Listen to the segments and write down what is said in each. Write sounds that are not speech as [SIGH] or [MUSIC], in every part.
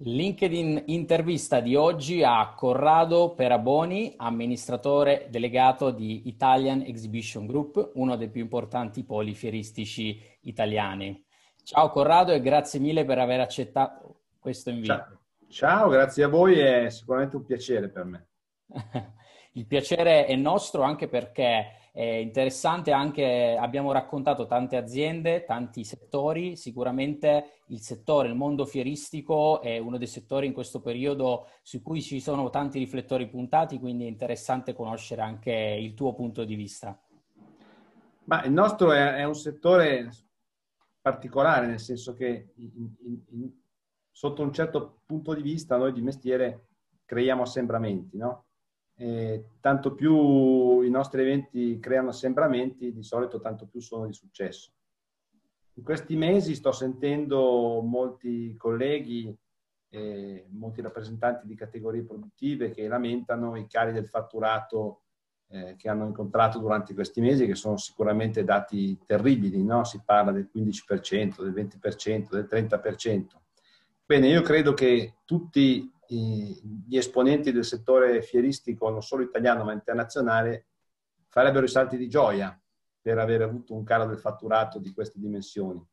LinkedIn intervista di oggi a Corrado Peraboni, amministratore delegato di Italian Exhibition Group, uno dei più importanti poli fieristici italiani. Ciao Corrado e grazie mille per aver accettato questo invito. Ciao, Ciao grazie a voi, è sicuramente un piacere per me. [LAUGHS] Il piacere è nostro anche perché è interessante anche, abbiamo raccontato tante aziende, tanti settori, sicuramente il settore, il mondo fieristico è uno dei settori in questo periodo su cui ci sono tanti riflettori puntati, quindi è interessante conoscere anche il tuo punto di vista. Ma il nostro è, è un settore particolare, nel senso che in, in, in, sotto un certo punto di vista noi di mestiere creiamo assembramenti, no? Eh, tanto più i nostri eventi creano assembramenti, di solito tanto più sono di successo. In questi mesi sto sentendo molti colleghi, eh, molti rappresentanti di categorie produttive che lamentano i cali del fatturato eh, che hanno incontrato durante questi mesi, che sono sicuramente dati terribili, no? si parla del 15%, del 20%, del 30%. Bene, io credo che tutti gli esponenti del settore fieristico, non solo italiano ma internazionale, farebbero i salti di gioia per aver avuto un calo del fatturato di queste dimensioni.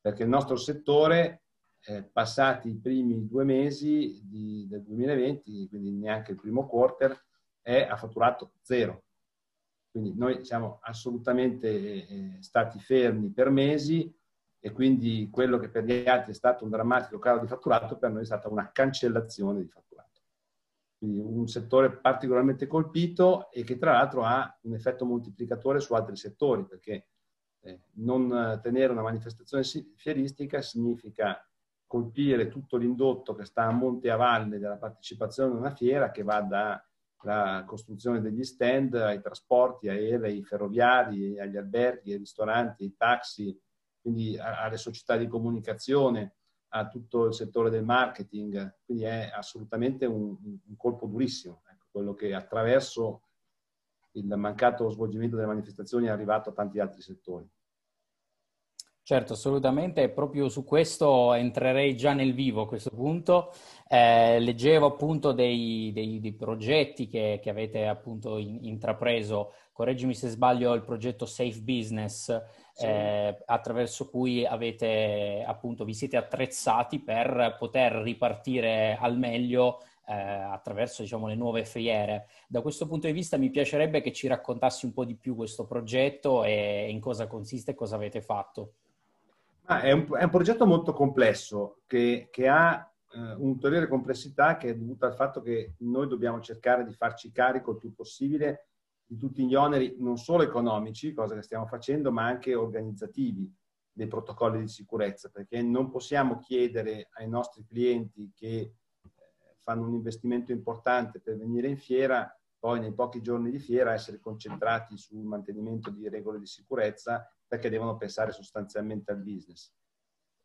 Perché il nostro settore, eh, passati i primi due mesi di, del 2020, quindi neanche il primo quarter, è a fatturato zero. Quindi noi siamo assolutamente eh, stati fermi per mesi e quindi quello che per gli altri è stato un drammatico calo di fatturato, per noi è stata una cancellazione di fatturato. Quindi un settore particolarmente colpito e che tra l'altro ha un effetto moltiplicatore su altri settori, perché eh, non tenere una manifestazione fieristica significa colpire tutto l'indotto che sta a monte e a valle della partecipazione a una fiera che va dalla costruzione degli stand ai trasporti aerei, ferroviari, agli alberghi, ai ristoranti, ai taxi, quindi alle società di comunicazione, a tutto il settore del marketing, quindi è assolutamente un, un colpo durissimo, ecco, quello che attraverso il mancato svolgimento delle manifestazioni è arrivato a tanti altri settori. Certo, assolutamente, proprio su questo entrerei già nel vivo a questo punto. Eh, leggevo appunto dei, dei, dei progetti che, che, avete appunto in, intrapreso, correggimi se sbaglio, il progetto Safe Business, sì. eh, attraverso cui avete appunto vi siete attrezzati per poter ripartire al meglio eh, attraverso diciamo, le nuove fiere. Da questo punto di vista mi piacerebbe che ci raccontassi un po' di più questo progetto e in cosa consiste e cosa avete fatto. Ah, è, un, è, un, progetto molto complesso che, che ha eh, un'ulteriore complessità che è dovuta al fatto che noi dobbiamo cercare di farci carico il più possibile di tutti gli oneri, non solo economici, cosa che stiamo facendo, ma anche organizzativi dei protocolli di sicurezza, perché non possiamo chiedere ai nostri clienti che eh, fanno un investimento importante per venire in fiera, poi nei pochi giorni di fiera essere concentrati sul mantenimento di regole di sicurezza perché devono pensare sostanzialmente al business.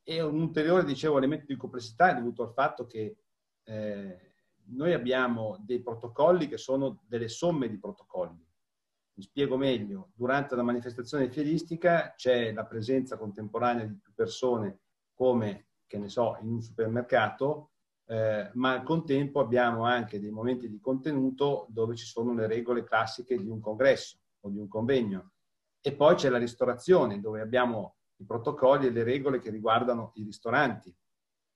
E un ulteriore, dicevo, elemento di complessità è dovuto al fatto che eh, noi abbiamo dei protocolli che sono delle somme di protocolli. Mi spiego meglio, durante la manifestazione fieristica c'è la presenza contemporanea di più persone come, che ne so, in un supermercato, eh, ma al contempo abbiamo anche dei momenti di contenuto dove ci sono le regole classiche di un congresso o di un convegno e poi c'è la ristorazione, dove abbiamo i protocolli e le regole che riguardano i ristoranti.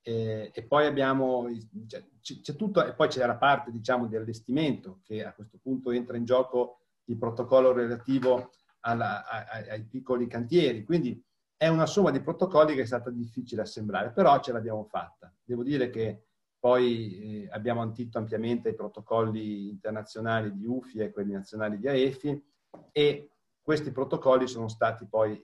E, e poi abbiamo, c'è, c'è tutto, e poi c'è la parte, diciamo, di allestimento, che a questo punto entra in gioco il protocollo relativo alla, ai, ai piccoli cantieri. Quindi è una somma di protocolli che è stata difficile assemblare, però ce l'abbiamo fatta. Devo dire che poi eh, abbiamo antito ampiamente i protocolli internazionali di UFI e quelli nazionali di AEFI e questi protocolli sono stati poi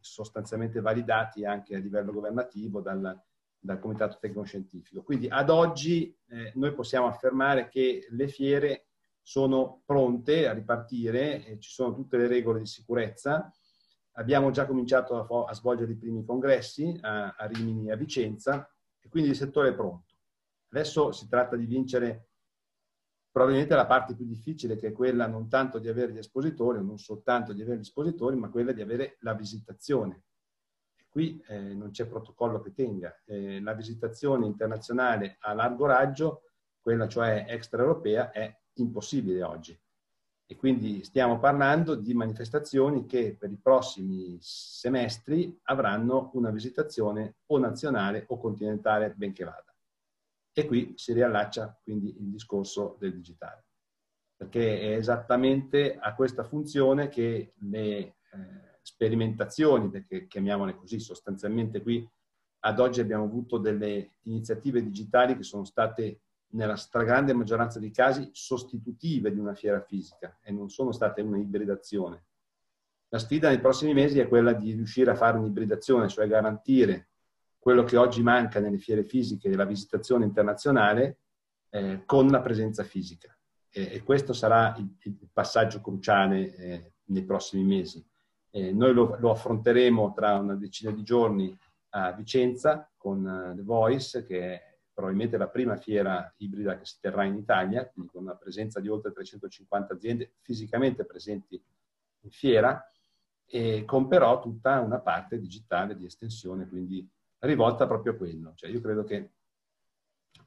sostanzialmente validati anche a livello governativo dal, dal Comitato Tecnoscientifico. Quindi ad oggi eh, noi possiamo affermare che le fiere sono pronte a ripartire, eh, ci sono tutte le regole di sicurezza. Abbiamo già cominciato a, a svolgere i primi congressi a, a Rimini e a Vicenza e quindi il settore è pronto. Adesso si tratta di vincere probabilmente la parte più difficile che è quella non tanto di avere gli espositori, non soltanto di avere gli espositori, ma quella di avere la visitazione. qui eh, non c'è protocollo che tenga. Eh, la visitazione internazionale a largo raggio, quella cioè extraeuropea, è impossibile oggi. E quindi stiamo parlando di manifestazioni che per i prossimi semestri avranno una visitazione o nazionale o continentale, benché vada. E qui si riallaccia quindi il discorso del digitale, perché è esattamente a questa funzione che le eh, sperimentazioni, perché chiamiamole così, sostanzialmente qui ad oggi abbiamo avuto delle iniziative digitali che sono state nella stragrande maggioranza dei casi sostitutive di una fiera fisica e non sono state una ibridazione. La sfida nei prossimi mesi è quella di riuscire a fare un'ibridazione, cioè garantire quello che oggi manca nelle fiere fisiche la visitazione internazionale eh, con la presenza fisica. E, e questo sarà il, il passaggio cruciale eh, nei prossimi mesi. Eh, noi lo, lo, affronteremo tra una decina di giorni a Vicenza con uh, The Voice, che è probabilmente la prima fiera ibrida che si terrà in Italia, quindi con una presenza di oltre 350 aziende fisicamente presenti in fiera, e con però tutta una parte digitale di estensione, quindi rivolta proprio a quello. Cioè io credo che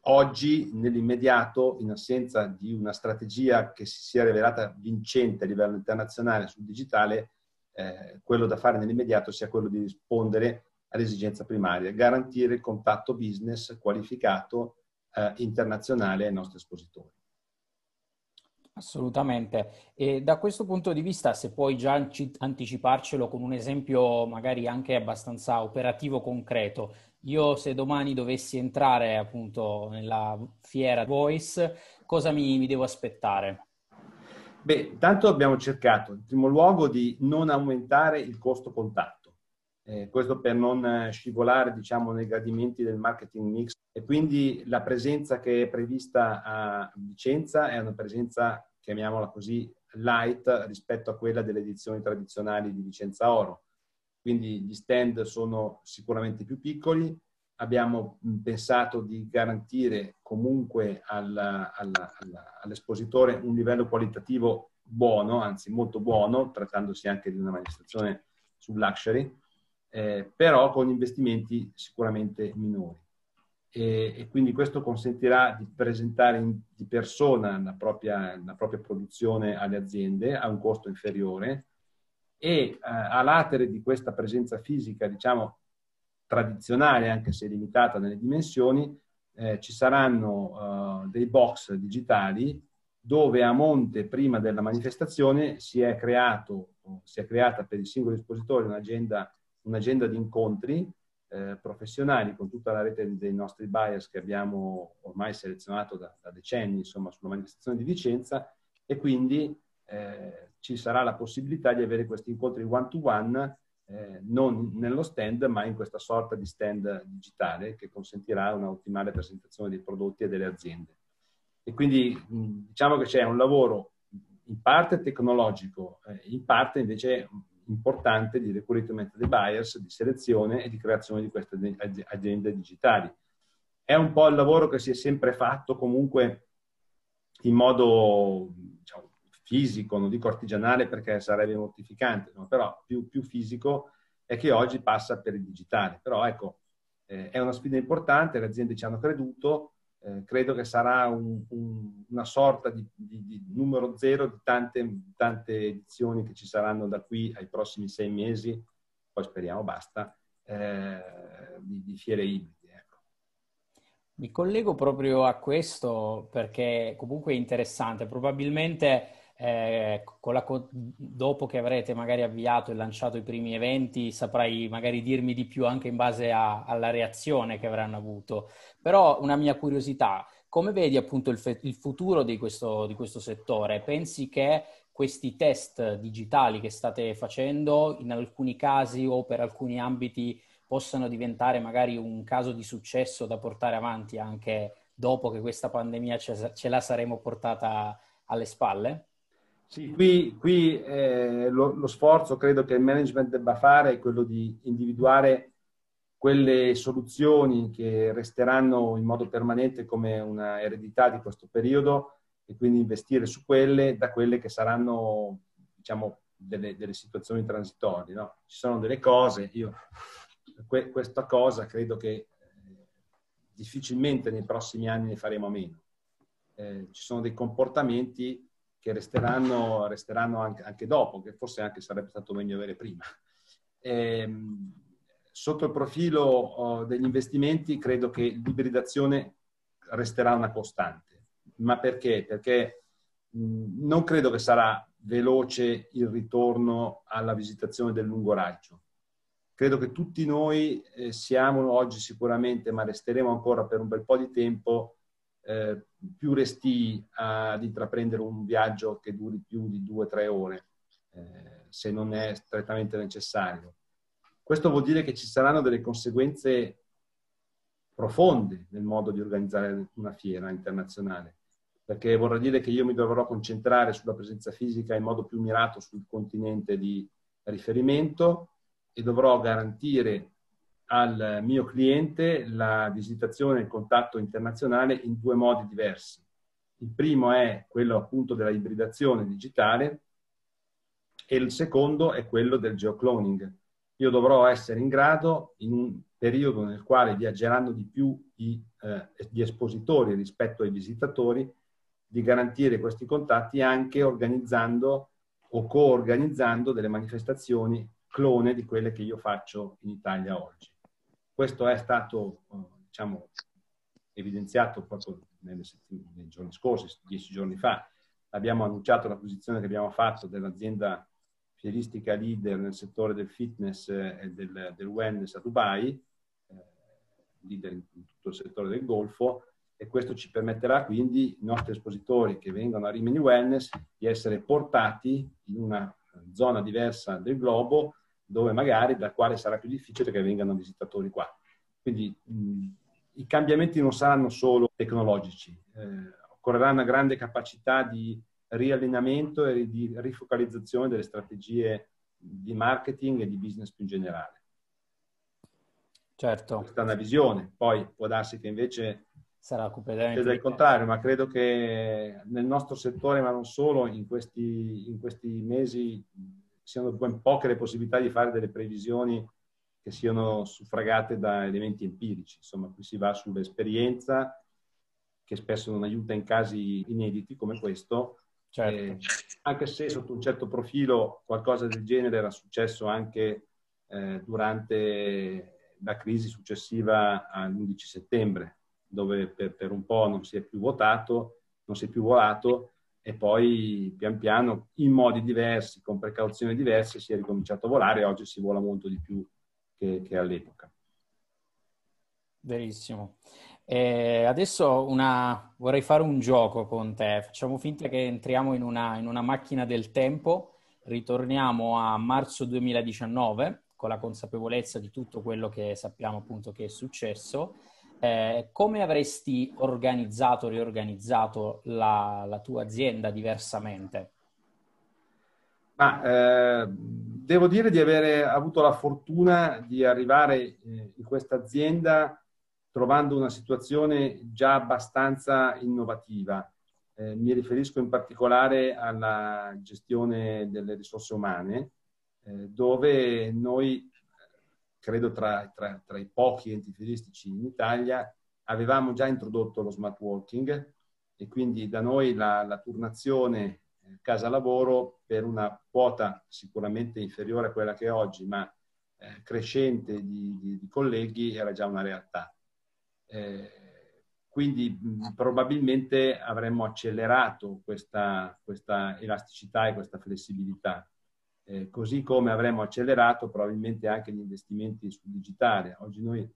oggi, nell'immediato, in assenza di una strategia che si sia rivelata vincente a livello internazionale sul digitale, eh, quello da fare nell'immediato sia quello di rispondere all'esigenza primaria, garantire il contatto business qualificato eh, internazionale ai nostri espositori. Assolutamente. E da questo punto di vista, se puoi già anticiparcelo con un esempio magari anche abbastanza operativo, concreto. Io se domani dovessi entrare appunto nella fiera Voice, cosa mi, mi devo aspettare? Beh, tanto abbiamo cercato in primo luogo di non aumentare il costo contatto eh, questo per non eh, scivolare diciamo, nei gradimenti del marketing mix. E quindi la presenza che è prevista a Vicenza è una presenza, chiamiamola così, light rispetto a quella delle edizioni tradizionali di Vicenza Oro. Quindi gli stand sono sicuramente più piccoli, abbiamo pensato di garantire comunque alla, alla, alla, all'espositore un livello qualitativo buono, anzi molto buono, trattandosi anche di una manifestazione sul luxury eh, però con investimenti sicuramente minori. E, e, quindi questo consentirà di presentare in, di persona la propria, la propria, produzione alle aziende a un costo inferiore e eh, a latere di questa presenza fisica, diciamo, tradizionale, anche se limitata nelle dimensioni, eh, ci saranno uh, dei box digitali dove a monte, prima della manifestazione, si è, creato, si è creata per i singoli espositori un'agenda un'agenda di incontri eh, professionali con tutta la rete dei nostri buyers che abbiamo ormai selezionato da, da decenni insomma, sulla manifestazione di Vicenza e quindi eh, ci sarà la possibilità di avere questi incontri one-to-one eh, non nello stand ma in questa sorta di stand digitale che consentirà una ottimale presentazione dei prodotti e delle aziende. E quindi diciamo che c'è un lavoro in parte tecnologico, eh, in parte invece importante di recruitment dei buyers, di selezione e di creazione di queste aziende digitali. È un po' il lavoro che si è sempre fatto comunque in modo diciamo, fisico, non dico artigianale perché sarebbe mortificante, no? però più, più, fisico è che oggi passa per il digitale. Però ecco, eh, è una sfida importante, le aziende ci hanno creduto, eh, credo che sarà un, un, una sorta di, di, di, numero zero di tante, tante, edizioni che ci saranno da qui ai prossimi sei mesi, poi speriamo basta, eh, di, di, fiere ibride. Ecco. Mi collego proprio a questo perché comunque è interessante. Probabilmente eh, la, dopo che avrete magari avviato e lanciato i primi eventi, saprai magari dirmi di più anche in base a, alla reazione che avranno avuto. Però una mia curiosità, come vedi appunto il, fe- il futuro di questo, di questo settore? Pensi che questi test digitali che state facendo in alcuni casi o per alcuni ambiti possano diventare magari un caso di successo da portare avanti anche dopo che questa pandemia ce, ce la saremo portata alle spalle? Sì, qui, qui eh, lo, lo, sforzo credo che il management debba fare è quello di individuare quelle soluzioni che resteranno in modo permanente come una eredità di questo periodo e quindi investire su quelle da quelle che saranno diciamo, delle, delle situazioni transitorie. No? Ci sono delle cose, io que- questa cosa credo che eh, difficilmente nei prossimi anni ne faremo a meno. Eh, ci sono dei comportamenti che resteranno, resteranno anche, anche, dopo, che forse anche sarebbe stato meglio avere prima. Eh, sotto il profilo oh, degli investimenti credo che l'ibridazione resterà una costante. Ma perché? Perché non credo che sarà veloce il ritorno alla visitazione del lungo raggio. Credo che tutti noi eh, siamo oggi sicuramente, ma resteremo ancora per un bel po' di tempo, eh, più resti ad intraprendere un viaggio che duri più di due o tre ore, eh, se non è strettamente necessario. Questo vuol dire che ci saranno delle conseguenze profonde nel modo di organizzare una fiera internazionale, perché vorrà dire che io mi dovrò concentrare sulla presenza fisica in modo più mirato sul continente di riferimento e dovrò garantire al mio cliente la visitazione e il contatto internazionale in due modi diversi. Il primo è quello appunto della ibridazione digitale e il secondo è quello del geocloning. Io dovrò essere in grado, in un periodo nel quale viaggeranno di più gli, eh, gli espositori rispetto ai visitatori, di garantire questi contatti anche organizzando o co-organizzando delle manifestazioni clone di quelle che io faccio in Italia oggi. Questo è stato eh, diciamo, evidenziato proprio nei giorni scorsi, dieci giorni fa. Abbiamo annunciato l'acquisizione che abbiamo fatto dell'azienda fieristica leader nel settore del fitness e del, del wellness a Dubai, eh, leader in tutto il settore del golfo, e questo ci permetterà quindi i nostri espositori che vengono a Rimini Wellness di essere portati in una zona diversa del globo dove magari da quale sarà più difficile che vengano visitatori qua. Quindi mh, i cambiamenti non saranno solo tecnologici, eh, occorrerà una grande capacità di riallineamento e di rifocalizzazione delle strategie di marketing e di business più in generale. Certo. Questa è una visione, poi può darsi che invece sarà completamente del contrario, ma credo che nel nostro settore, ma non solo, in questi, in questi mesi siano ben poche le possibilità di fare delle previsioni che siano suffragate da elementi empirici. Insomma, qui si va sull'esperienza, che spesso non aiuta in casi inediti come questo, certo. eh, anche se sotto un certo profilo qualcosa del genere era successo anche eh, durante la crisi successiva all'11 settembre, dove per, per un po' non si è più votato, non si è più volato e poi pian piano in modi diversi, con precauzioni diverse, si è ricominciato a volare e oggi si vola molto di più che, che all'epoca. Verissimo. Eh, adesso una, vorrei fare un gioco con te. Facciamo finta che entriamo in una, in una macchina del tempo, ritorniamo a marzo 2019 con la consapevolezza di tutto quello che sappiamo appunto che è successo eh, come avresti organizzato, riorganizzato la, la tua azienda diversamente? Ma, eh, devo dire di aver avuto la fortuna di arrivare eh, in questa azienda trovando una situazione già abbastanza innovativa. Eh, mi riferisco in particolare alla gestione delle risorse umane, eh, dove noi credo tra, tra, tra, i pochi enti fieristici in Italia, avevamo già introdotto lo smart working e quindi da noi la, la turnazione eh, casa-lavoro per una quota sicuramente inferiore a quella che è oggi, ma eh, crescente di, di, di, colleghi era già una realtà. Eh, quindi mh, probabilmente avremmo accelerato questa, questa elasticità e questa flessibilità eh, così come avremmo accelerato probabilmente anche gli investimenti sul digitale. Oggi noi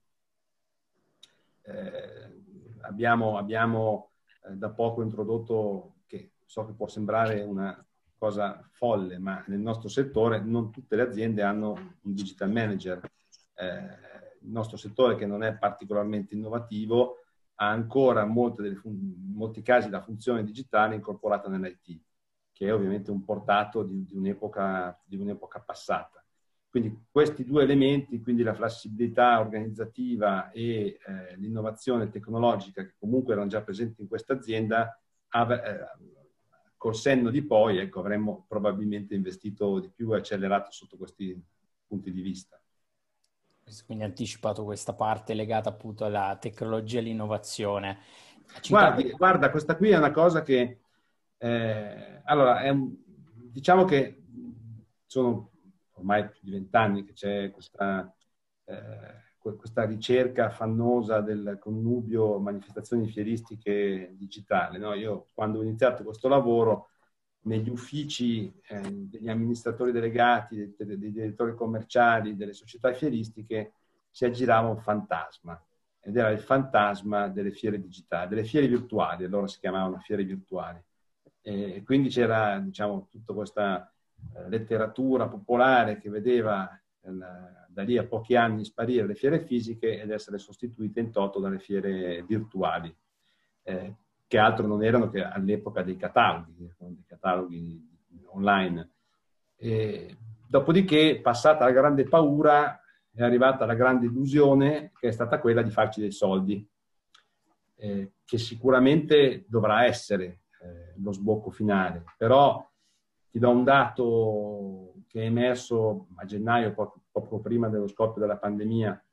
eh, abbiamo, abbiamo eh, da poco introdotto, che so che può sembrare una cosa folle, ma nel nostro settore non tutte le aziende hanno un digital manager. Eh, il nostro settore, che non è particolarmente innovativo, ha ancora in molti casi la funzione digitale incorporata nell'IT che è ovviamente un portato di, di, un'epoca, di un'epoca passata. Quindi questi due elementi, quindi la flessibilità organizzativa e eh, l'innovazione tecnologica che comunque erano già presenti in questa azienda, eh, col senno di poi ecco, avremmo probabilmente investito di più e accelerato sotto questi punti di vista. Quindi anticipato questa parte legata appunto alla tecnologia e all'innovazione. Guardi, guarda, questa qui è una cosa che, eh, allora, un, diciamo che sono ormai più di vent'anni che c'è questa, eh, questa ricerca fannosa del connubio manifestazioni fieristiche digitali. No? Io quando ho iniziato questo lavoro negli uffici eh, degli amministratori delegati, dei, dei, direttori commerciali, delle società fieristiche, si aggirava un fantasma ed era il fantasma delle fiere digitali, delle fiere virtuali, allora si chiamavano fiere virtuali. E quindi c'era diciamo, tutta questa eh, letteratura popolare che vedeva eh, da lì a pochi anni sparire le fiere fisiche ed essere sostituite in toto dalle fiere virtuali. Eh, che altro non erano che all'epoca dei cataloghi, dei cataloghi online. E, dopodiché, passata la grande paura, è arrivata la grande illusione che è stata quella di farci dei soldi, eh, che sicuramente dovrà essere eh, lo sbocco finale. Però ti do un dato che è emerso a gennaio, poco, prima dello scoppio della pandemia,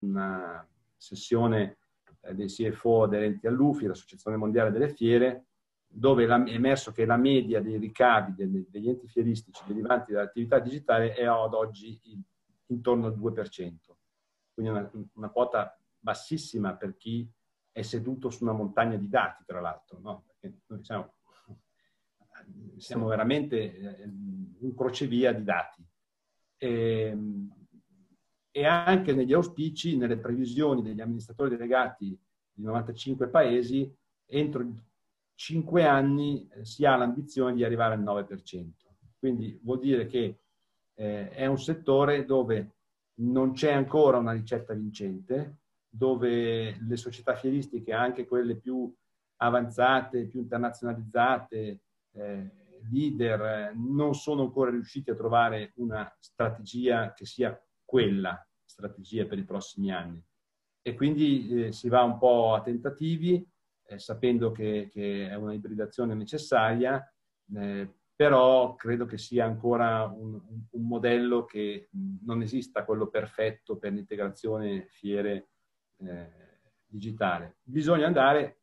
una sessione eh, dei CFO aderenti all'UFI, l'Associazione Mondiale delle Fiere, dove è emerso che la media dei ricavi degli enti fieristici derivanti dall'attività digitale è ad oggi intorno al 2%, quindi una, una quota bassissima per chi è seduto su una montagna di dati, tra l'altro, no? Siamo, siamo veramente eh, un crocevia di dati. E, ehm, e anche negli auspici, nelle previsioni degli amministratori delegati di 95 paesi, entro 5 anni eh, si ha l'ambizione di arrivare al 9%. Quindi vuol dire che eh, è un settore dove non c'è ancora una ricetta vincente, dove le società fieristiche, anche quelle più avanzate, più internazionalizzate, eh, leader, non sono ancora riusciti a trovare una strategia che sia quella strategia per i prossimi anni. E quindi eh, si va un po' a tentativi, eh, sapendo che, che, è una ibridazione necessaria, eh, però credo che sia ancora un, un, modello che non esista quello perfetto per l'integrazione fiere eh, digitale. Bisogna andare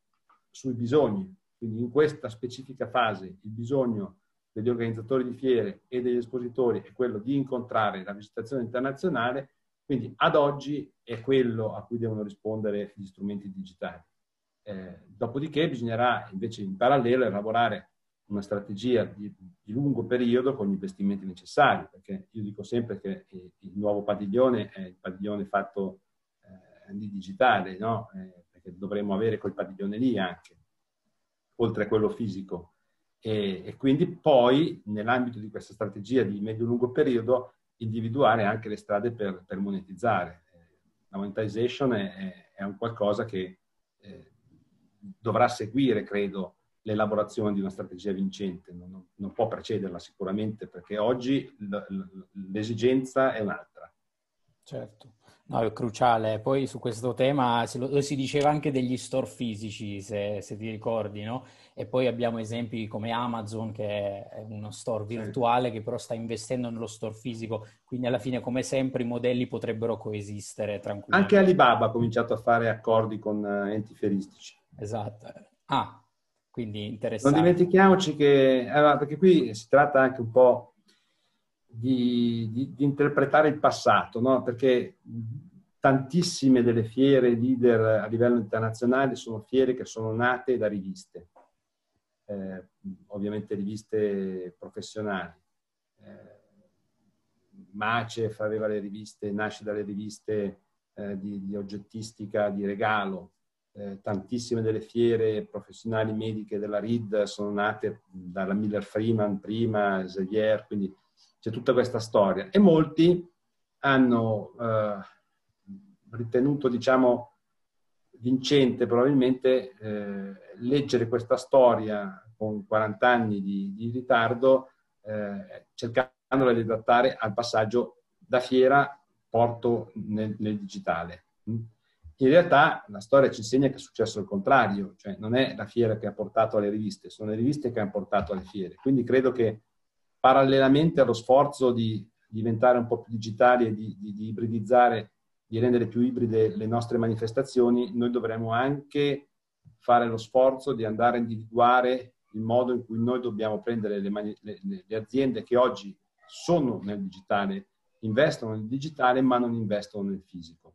sui bisogni, quindi in questa specifica fase il bisogno degli organizzatori di fiere e degli espositori è quello di incontrare la visitazione internazionale, quindi ad oggi è quello a cui devono rispondere gli strumenti digitali. Eh, dopodiché bisognerà invece in parallelo elaborare una strategia di, di, lungo periodo con gli investimenti necessari, perché io dico sempre che il nuovo padiglione è il padiglione fatto eh, di digitale, no? eh, perché dovremmo avere quel padiglione lì anche, oltre a quello fisico. E, e quindi poi, nell'ambito di questa strategia di medio-lungo periodo, individuare anche le strade per, per monetizzare. La monetization è, è, un qualcosa che eh, dovrà seguire, credo, l'elaborazione di una strategia vincente, non, non può precederla sicuramente perché oggi l'esigenza è un'altra. Certo. No, è cruciale. Poi su questo tema lo, si diceva anche degli store fisici, se, se, ti ricordi, no? E poi abbiamo esempi come Amazon, che è uno store virtuale, che però sta investendo nello store fisico. Quindi alla fine, come sempre, i modelli potrebbero coesistere tranquillamente. Anche Alibaba ha cominciato a fare accordi con uh, enti feristici. Esatto. Ah, quindi interessante. Non dimentichiamoci che, allora, perché qui si tratta anche un po' di, di, di interpretare il passato, no? perché tantissime delle fiere leader a livello internazionale sono fiere che sono nate da riviste, eh, ovviamente riviste professionali. Eh, Macef aveva le riviste, nasce dalle riviste eh, di, di, oggettistica di regalo. Eh, tantissime delle fiere professionali mediche della RID sono nate dalla Miller Freeman prima, Xavier, quindi c'è tutta questa storia e molti hanno eh, ritenuto, diciamo, vincente probabilmente eh, leggere questa storia con 40 anni di, di ritardo, eh, cercandola di adattare al passaggio da fiera porto nel, nel, digitale. In realtà la storia ci insegna che è successo il contrario, cioè non è la fiera che ha portato alle riviste, sono le riviste che hanno portato alle fiere. Quindi credo che parallelamente allo sforzo di diventare un po' più digitali e di, di, di ibridizzare, di rendere più ibride le nostre manifestazioni, noi dovremo anche fare lo sforzo di andare a individuare il modo in cui noi dobbiamo prendere le, mani, le, le aziende che oggi sono nel digitale, investono nel digitale ma non investono nel fisico.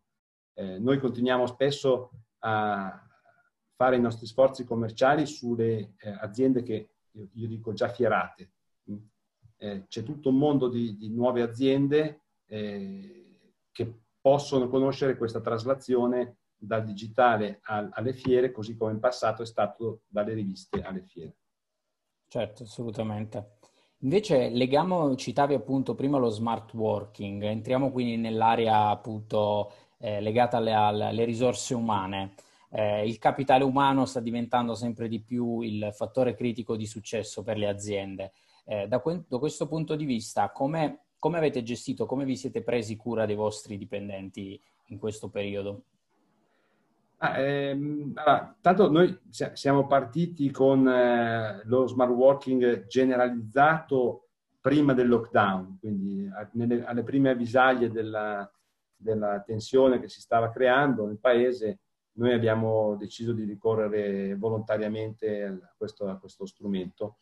Eh, noi continuiamo spesso a fare i nostri sforzi commerciali sulle eh, aziende che io, io, dico già fierate. Eh, c'è tutto un mondo di, di nuove aziende eh, che possono conoscere questa traslazione dal digitale al, alle fiere, così come in passato è stato dalle riviste alle fiere. Certo, assolutamente. Invece legamo, citavi appunto prima lo smart working, entriamo quindi nell'area appunto eh, legata alle, alle, risorse umane. Eh, il capitale umano sta diventando sempre di più il fattore critico di successo per le aziende. Eh, da, que- da, questo punto di vista, come, come avete gestito, come vi siete presi cura dei vostri dipendenti in questo periodo? Ah, ehm, allora, tanto noi siamo partiti con eh, lo smart working generalizzato prima del lockdown, quindi nelle, alle prime avvisaglie della, della, tensione che si stava creando nel paese, noi abbiamo deciso di ricorrere volontariamente a questo, a questo strumento,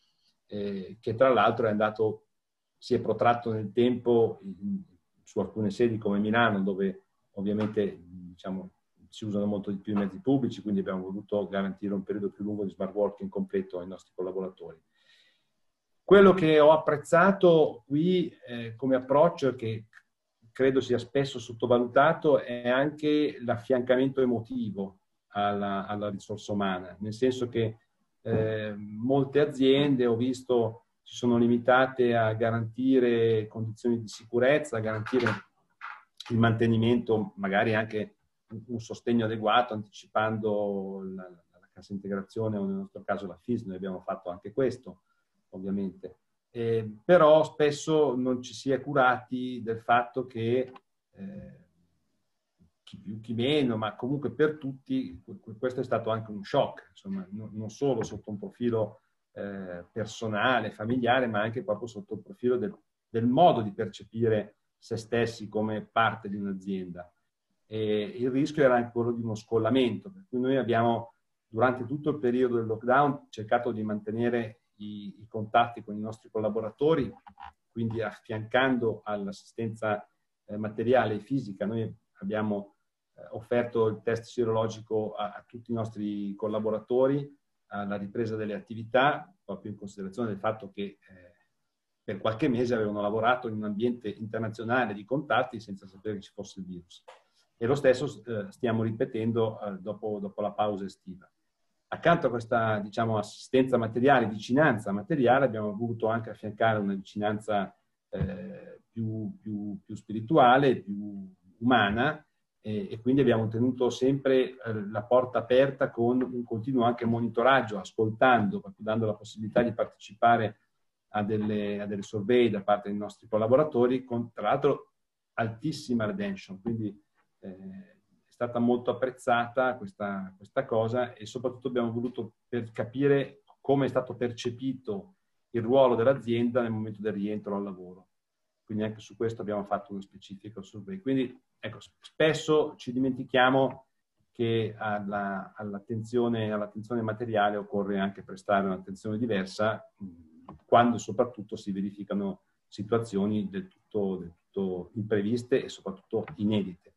eh, che tra l'altro è andato, si è protratto nel tempo in, su alcune sedi come Milano, dove ovviamente diciamo, si usano molto di più i mezzi pubblici, quindi abbiamo voluto garantire un periodo più lungo di smart working completo ai nostri collaboratori. Quello che ho apprezzato qui eh, come approccio e che credo sia spesso sottovalutato è anche l'affiancamento emotivo alla, alla risorsa umana, nel senso che eh, molte aziende ho visto si sono limitate a garantire condizioni di sicurezza, a garantire il mantenimento magari anche un sostegno adeguato anticipando la, la cassa integrazione o nel nostro caso la FIS, noi abbiamo fatto anche questo ovviamente. Eh, però spesso non ci si è curati del fatto che eh, chi più chi meno, ma comunque per tutti questo è stato anche un shock, insomma, non solo sotto un profilo eh, personale, familiare, ma anche proprio sotto il profilo del, del modo di percepire se stessi come parte di un'azienda e il rischio era anche quello di uno scollamento, per cui noi abbiamo durante tutto il periodo del lockdown cercato di mantenere i, i contatti con i nostri collaboratori, quindi affiancando all'assistenza eh, materiale e fisica. Noi abbiamo offerto il test sierologico a, a, tutti i nostri collaboratori alla ripresa delle attività, proprio in considerazione del fatto che eh, per qualche mese avevano lavorato in un ambiente internazionale di contatti senza sapere che ci fosse il virus e lo stesso eh, stiamo ripetendo eh, dopo, dopo, la pausa estiva. Accanto a questa diciamo, assistenza materiale, vicinanza materiale, abbiamo voluto anche affiancare una vicinanza eh, più, più, più, spirituale, più umana e, e quindi abbiamo tenuto sempre eh, la porta aperta con un continuo anche monitoraggio, ascoltando, dando la possibilità di partecipare a delle, a delle survey da parte dei nostri collaboratori, con tra l'altro altissima redemption, quindi eh, è stata molto apprezzata questa, questa cosa e soprattutto abbiamo voluto per capire come è stato percepito il ruolo dell'azienda nel momento del rientro al lavoro. Quindi anche su questo abbiamo fatto uno specifico survey. Quindi ecco, spesso ci dimentichiamo che alla, all'attenzione, all'attenzione, materiale occorre anche prestare un'attenzione diversa quando soprattutto si verificano situazioni del tutto, del tutto impreviste e soprattutto inedite.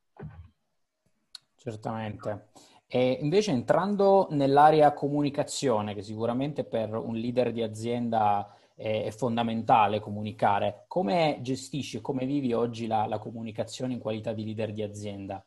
Certamente. E invece entrando nell'area comunicazione, che sicuramente per un leader di azienda è, fondamentale comunicare, come gestisci, come vivi oggi la, la comunicazione in qualità di leader di azienda?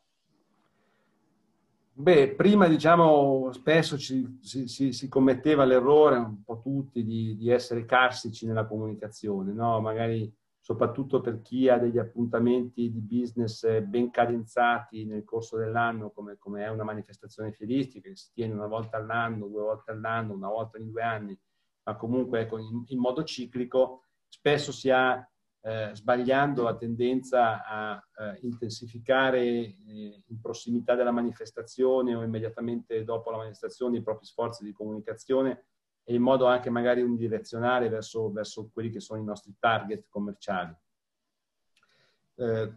Beh, prima diciamo spesso ci, si, si, si, commetteva l'errore, un po' tutti, di, di essere carsici nella comunicazione, no? Magari soprattutto per chi ha degli appuntamenti di business ben cadenzati nel corso dell'anno, come, come è una manifestazione fieristica, che si tiene una volta all'anno, due volte all'anno, una volta ogni due anni, ma comunque ecco, in, in modo ciclico, spesso si ha, eh, sbagliando, la tendenza a eh, intensificare eh, in prossimità della manifestazione o immediatamente dopo la manifestazione i propri sforzi di comunicazione e in modo anche magari unidirezionale verso, verso quelli che sono i nostri target commerciali. eh,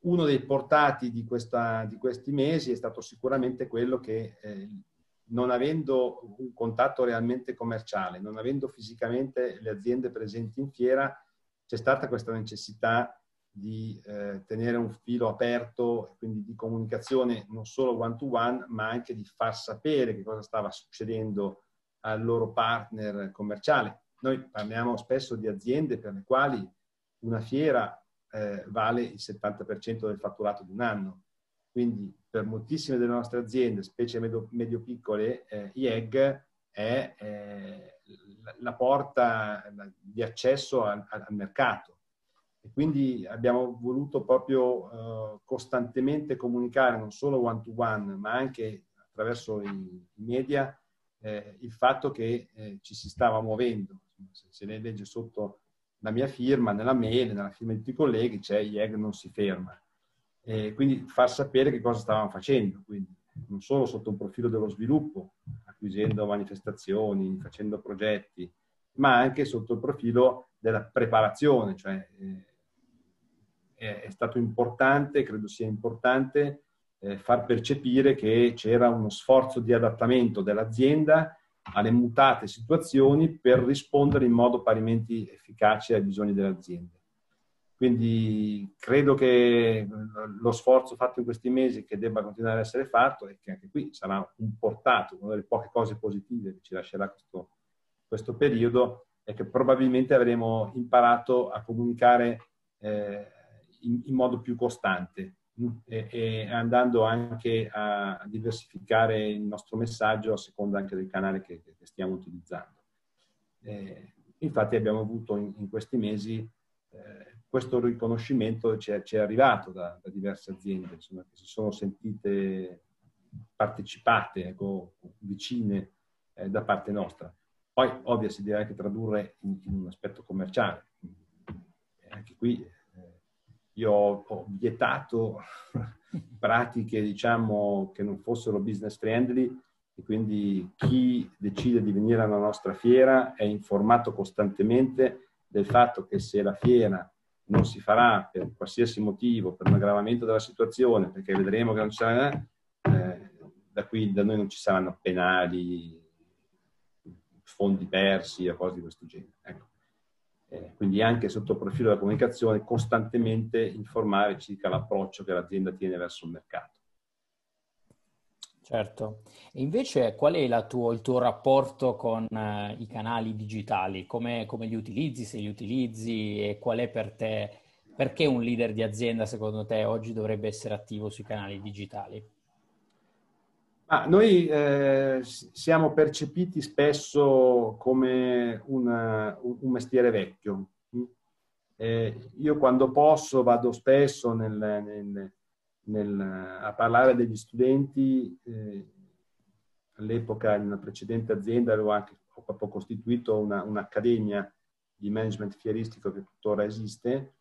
uno dei portati di, questa, di, questi mesi è stato sicuramente quello che eh, non avendo un contatto realmente commerciale, non avendo fisicamente le aziende presenti in fiera, c'è stata questa necessità di eh, tenere un filo aperto, quindi di comunicazione non solo one to one, ma anche di far sapere che cosa stava succedendo al loro partner commerciale. Noi parliamo spesso di aziende per le quali una fiera eh, vale il 70% del fatturato di un anno. Quindi per moltissime delle nostre aziende, specie medio-piccole, eh, IEG è eh, la porta di accesso al, al, mercato. E quindi abbiamo voluto proprio eh, costantemente comunicare non solo one to one, ma anche attraverso i, media eh, il fatto che eh, ci si stava muovendo. Se, se lei legge sotto la mia firma, nella mail, nella firma di tutti i colleghi, c'è IEG non si ferma. E quindi far sapere che cosa stavamo facendo, quindi non solo sotto un profilo dello sviluppo, acquisendo manifestazioni, facendo progetti, ma anche sotto il profilo della preparazione, cioè eh, è, è, stato importante, credo sia importante, eh, far percepire che c'era uno sforzo di adattamento dell'azienda alle mutate situazioni per rispondere in modo parimenti efficace ai bisogni delle aziende. Quindi credo che lo sforzo fatto in questi mesi che debba continuare ad essere fatto e che anche qui sarà un portato, una delle poche cose positive che ci lascerà questo, questo periodo, è che probabilmente avremo imparato a comunicare eh, in, in, modo più costante e, e, andando anche a diversificare il nostro messaggio a seconda anche del canale che, che stiamo utilizzando. Eh, infatti abbiamo avuto in, in questi mesi eh, questo riconoscimento ci è, ci è arrivato da, da, diverse aziende insomma, che si sono sentite partecipate, ecco, vicine eh, da parte nostra. Poi, ovvio, si deve anche tradurre in, in un aspetto commerciale. Anche qui eh, io ho, ho vietato [LAUGHS] pratiche, diciamo, che non fossero business friendly e quindi chi decide di venire alla nostra fiera è informato costantemente del fatto che se la fiera non si farà per qualsiasi motivo, per un aggravamento della situazione, perché vedremo che non sarà, eh, da qui da noi non ci saranno penali, fondi persi o cose di questo genere. Ecco. Eh, quindi anche sotto il profilo della comunicazione costantemente informare circa l'approccio che l'azienda tiene verso il mercato. Certo. E invece qual è tuo, il tuo rapporto con uh, i canali digitali? Come, come, li utilizzi, se li utilizzi e qual è per te, perché un leader di azienda secondo te oggi dovrebbe essere attivo sui canali digitali? Ah, noi eh, siamo percepiti spesso come una, un mestiere vecchio. Eh, io quando posso vado spesso nel, nel nel, a parlare degli studenti. Eh, all'epoca in una precedente azienda avevo anche ho proprio costituito una, un'accademia di management fieristico che tuttora esiste,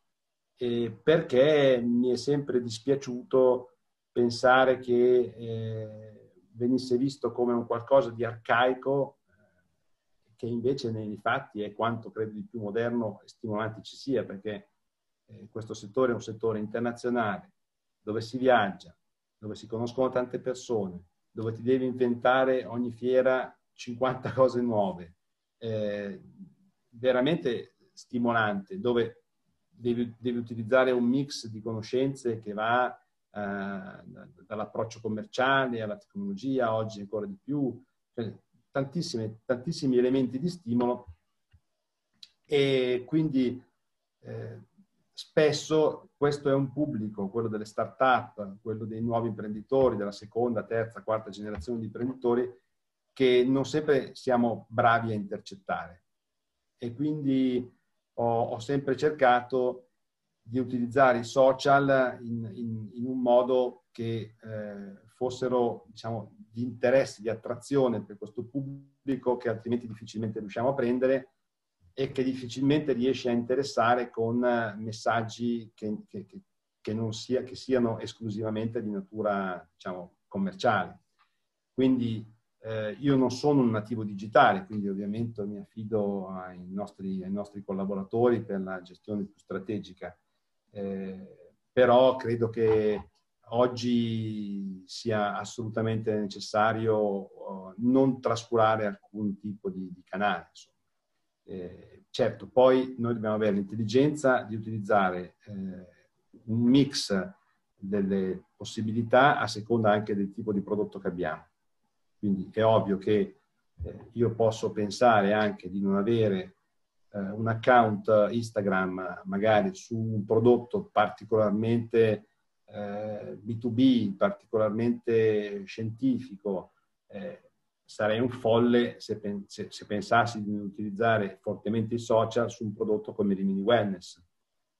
eh, perché mi è sempre dispiaciuto pensare che eh, venisse visto come un qualcosa di arcaico, eh, che invece nei fatti è quanto credo di più moderno e stimolante ci sia, perché eh, questo settore è un settore internazionale, dove si viaggia, dove si conoscono tante persone, dove ti devi inventare ogni fiera 50 [LAUGHS] cose nuove, eh, veramente stimolante, dove devi, devi, utilizzare un mix di conoscenze che va eh, dall'approccio commerciale alla tecnologia, oggi ancora di più, cioè, tantissimi elementi di stimolo. E quindi eh, spesso questo è un pubblico, quello delle start-up, quello dei nuovi imprenditori, della seconda, terza, quarta generazione di imprenditori, che non sempre siamo bravi a intercettare. E quindi ho, ho sempre cercato di utilizzare i social in, in, in un modo che eh, fossero diciamo, di interesse, di attrazione per questo pubblico che altrimenti difficilmente riusciamo a prendere e che difficilmente riesce a interessare con eh, messaggi che, che, che, sia, che siano esclusivamente di natura diciamo, commerciale. Quindi eh, io non sono un nativo digitale, quindi ovviamente mi affido ai nostri, ai nostri collaboratori per la gestione più strategica. Eh, però credo che oggi sia assolutamente necessario uh, non trascurare alcun tipo di, di canale. Eh, certo, poi noi dobbiamo avere l'intelligenza di utilizzare eh, un mix delle possibilità a seconda anche del tipo di prodotto che abbiamo. Quindi è ovvio che eh, io posso pensare anche di non avere eh, un account Instagram magari su un prodotto particolarmente eh, B2B, particolarmente scientifico. Sarei un folle se, se, se, pensassi di utilizzare fortemente i social su un prodotto come Rimini Wellness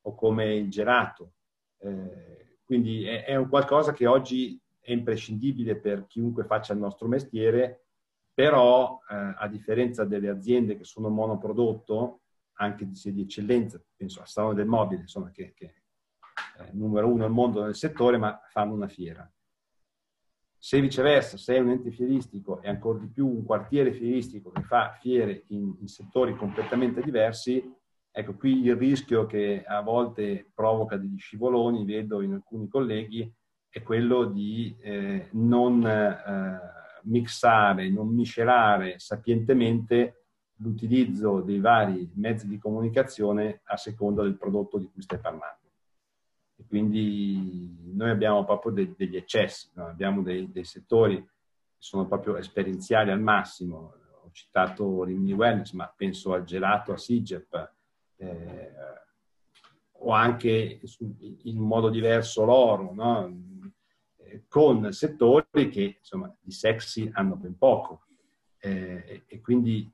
o come il gelato. Eh, quindi è, è un qualcosa che oggi è imprescindibile per chiunque faccia il nostro mestiere, però eh, a differenza delle aziende che sono monoprodotto, anche di, di eccellenza, penso a Salone del Mobile, insomma, che, che è numero uno al mondo nel settore, ma fanno una fiera. Se viceversa, se è un ente fieristico e ancora di più un quartiere fieristico che fa fiere in, in settori completamente diversi, ecco qui il rischio che a volte provoca degli scivoloni, vedo in alcuni colleghi, è quello di eh, non eh, mixare, non miscelare sapientemente l'utilizzo dei vari mezzi di comunicazione a seconda del prodotto di cui stai parlando. E quindi noi abbiamo proprio de- degli eccessi, no? abbiamo dei, dei, settori che sono proprio esperienziali al massimo. Ho citato Rimini Wellness, ma penso al gelato, a Sigep, eh, o anche in modo diverso l'oro, no? con settori che insomma di sexy hanno ben poco eh, e quindi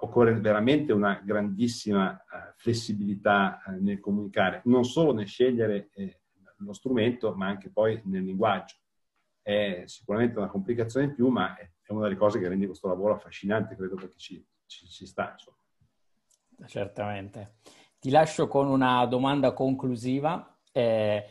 occorre veramente una grandissima uh, flessibilità uh, nel comunicare, non solo nel scegliere eh, lo strumento, ma anche poi nel linguaggio. È sicuramente una complicazione in più, ma è una delle cose che rende questo lavoro affascinante, credo, perché ci, ci, ci sta. Insomma. Certamente. Ti lascio con una domanda conclusiva. Eh,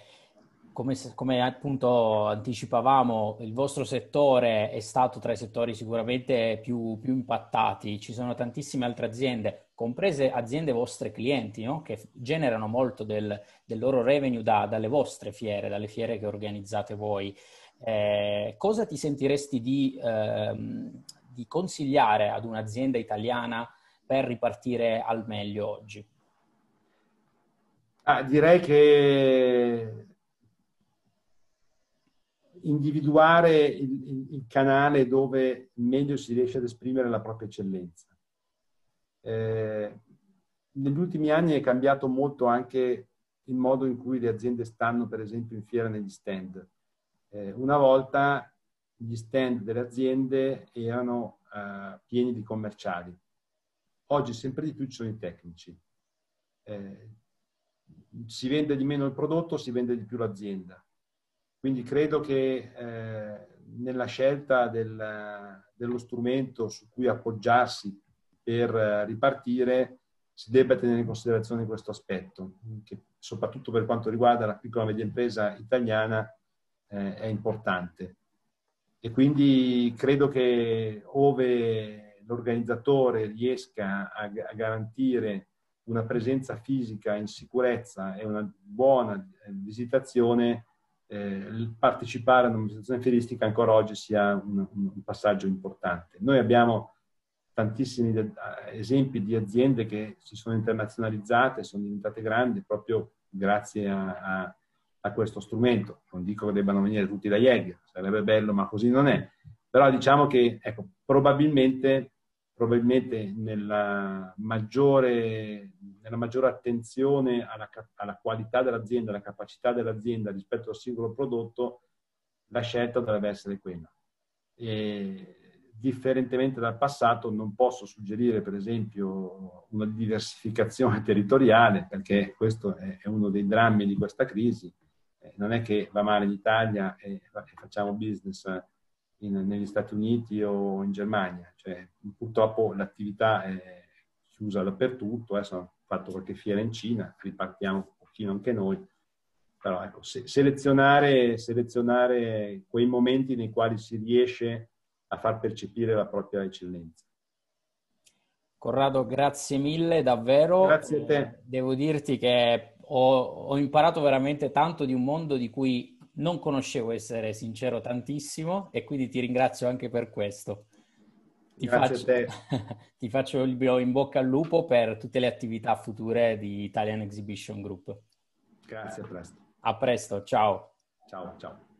come, come, appunto anticipavamo, il vostro settore è stato tra i settori sicuramente più, più impattati. Ci sono tantissime altre aziende, comprese aziende vostre clienti, no? che generano molto del, del loro revenue da, dalle vostre fiere, dalle fiere che organizzate voi. Eh, cosa ti sentiresti di, ehm, di consigliare ad un'azienda italiana per ripartire al meglio oggi? Ah, direi che individuare il, il, canale dove meglio si riesce ad esprimere la propria eccellenza. Eh, negli ultimi anni è cambiato molto anche il modo in cui le aziende stanno, per esempio, in fiera negli stand. Eh, una volta gli stand delle aziende erano eh, pieni di commerciali. Oggi sempre di più ci sono i tecnici. Eh, si vende di meno il prodotto, si vende di più l'azienda quindi credo che eh, nella scelta del, dello strumento su cui appoggiarsi per ripartire si debba tenere in considerazione questo aspetto, che soprattutto per quanto riguarda la piccola e media impresa italiana eh, è importante. E quindi credo che ove l'organizzatore riesca a, a garantire una presenza fisica in sicurezza e una buona eh, visitazione, eh, partecipare a un'amministrazione fieristica ancora oggi sia un, un, passaggio importante. Noi abbiamo tantissimi de- esempi di aziende che si sono internazionalizzate, sono diventate grandi proprio grazie a, a, a questo strumento. Non dico che debbano venire tutti da Jäger, sarebbe bello, ma così non è. Però diciamo che ecco, probabilmente probabilmente nella maggiore, nella maggiore attenzione alla, alla, qualità dell'azienda, alla capacità dell'azienda rispetto al singolo prodotto, la scelta dovrebbe essere quella. E, differentemente dal passato non posso suggerire per esempio una diversificazione [LAUGHS] territoriale perché questo è, uno dei drammi di questa crisi. Eh, non è che va male l'Italia e, e facciamo business in, negli Stati Uniti o in Germania. Cioè, purtroppo l'attività è chiusa dappertutto, adesso ho fatto qualche fiera in Cina, ripartiamo un pochino anche noi, però ecco, se, selezionare, selezionare quei momenti nei quali si riesce a far percepire la propria eccellenza. Corrado, grazie mille davvero. Grazie a te. Devo dirti che ho, ho imparato veramente tanto di un mondo di cui non conoscevo, essere sincero, tantissimo e quindi ti ringrazio anche per questo. Ti faccio, [LAUGHS] ti faccio, il in bocca al lupo per tutte le attività future di Italian Exhibition Group. Grazie, a presto. A presto, ciao. Ciao, ciao.